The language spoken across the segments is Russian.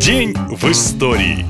День в истории.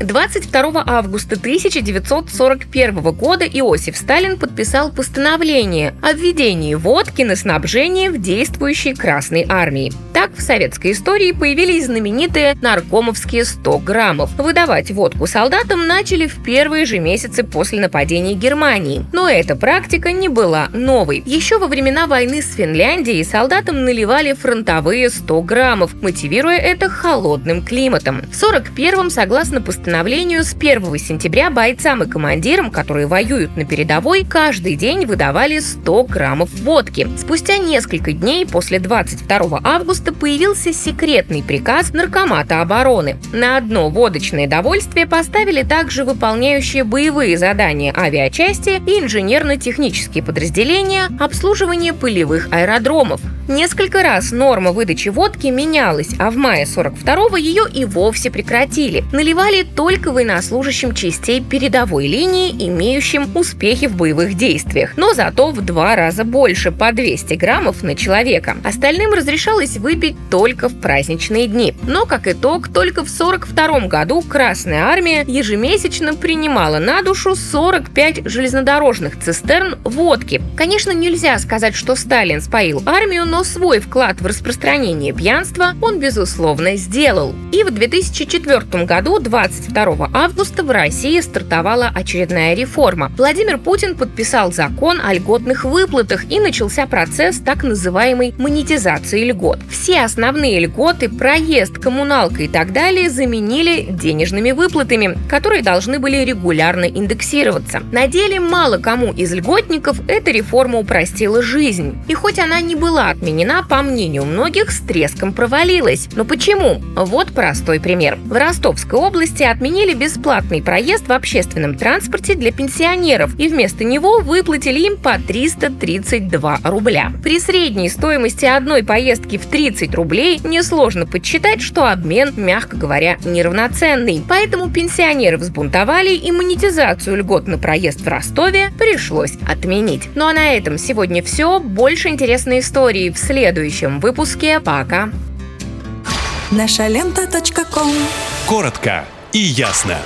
22 августа 1941 года Иосиф Сталин подписал постановление о введении водки на снабжение в действующей Красной армии. Так в советской истории появились знаменитые наркомовские 100 граммов. Выдавать водку солдатам начали в первые же месяцы после нападения Германии. Но эта практика не была новой. Еще во времена войны с Финляндией солдатам наливали фронтовые 100 граммов, мотивируя это холодным климатом. В 41-м, согласно постановлению постановлению с 1 сентября бойцам и командирам, которые воюют на передовой, каждый день выдавали 100 граммов водки. Спустя несколько дней после 22 августа появился секретный приказ Наркомата обороны. На одно водочное довольствие поставили также выполняющие боевые задания авиачасти и инженерно-технические подразделения обслуживания полевых аэродромов. Несколько раз норма выдачи водки менялась, а в мае 42-го ее и вовсе прекратили. Наливали только военнослужащим частей передовой линии, имеющим успехи в боевых действиях, но зато в два раза больше, по 200 граммов на человека. Остальным разрешалось выпить только в праздничные дни. Но, как итог, только в 42 году Красная Армия ежемесячно принимала на душу 45 железнодорожных цистерн водки. Конечно, нельзя сказать, что Сталин споил армию, но свой вклад в распространение пьянства он, безусловно, сделал. И в 2004 году, 22 августа, в России стартовала очередная реформа. Владимир Путин подписал закон о льготных выплатах и начался процесс так называемой монетизации льгот. Все основные льготы, проезд, коммуналка и так далее заменили денежными выплатами, которые должны были регулярно индексироваться. На деле мало кому из льготников эта реформа упростила жизнь. И хоть она не была отменена, по мнению многих, с треском провалилась. Но почему? Вот простой пример. В Ростовской области отменили бесплатный проезд в общественном транспорте для пенсионеров и вместо него выплатили им по 332 рубля. При средней стоимости одной поездки в 30 рублей несложно подсчитать, что обмен, мягко говоря, неравноценный. Поэтому пенсионеры взбунтовали и монетизацию льгот на проезд в Ростове пришлось отменить. Ну а на этом сегодня все. Больше интересной истории в следующем выпуске. Пока! Наша лента. Коротко и ясно.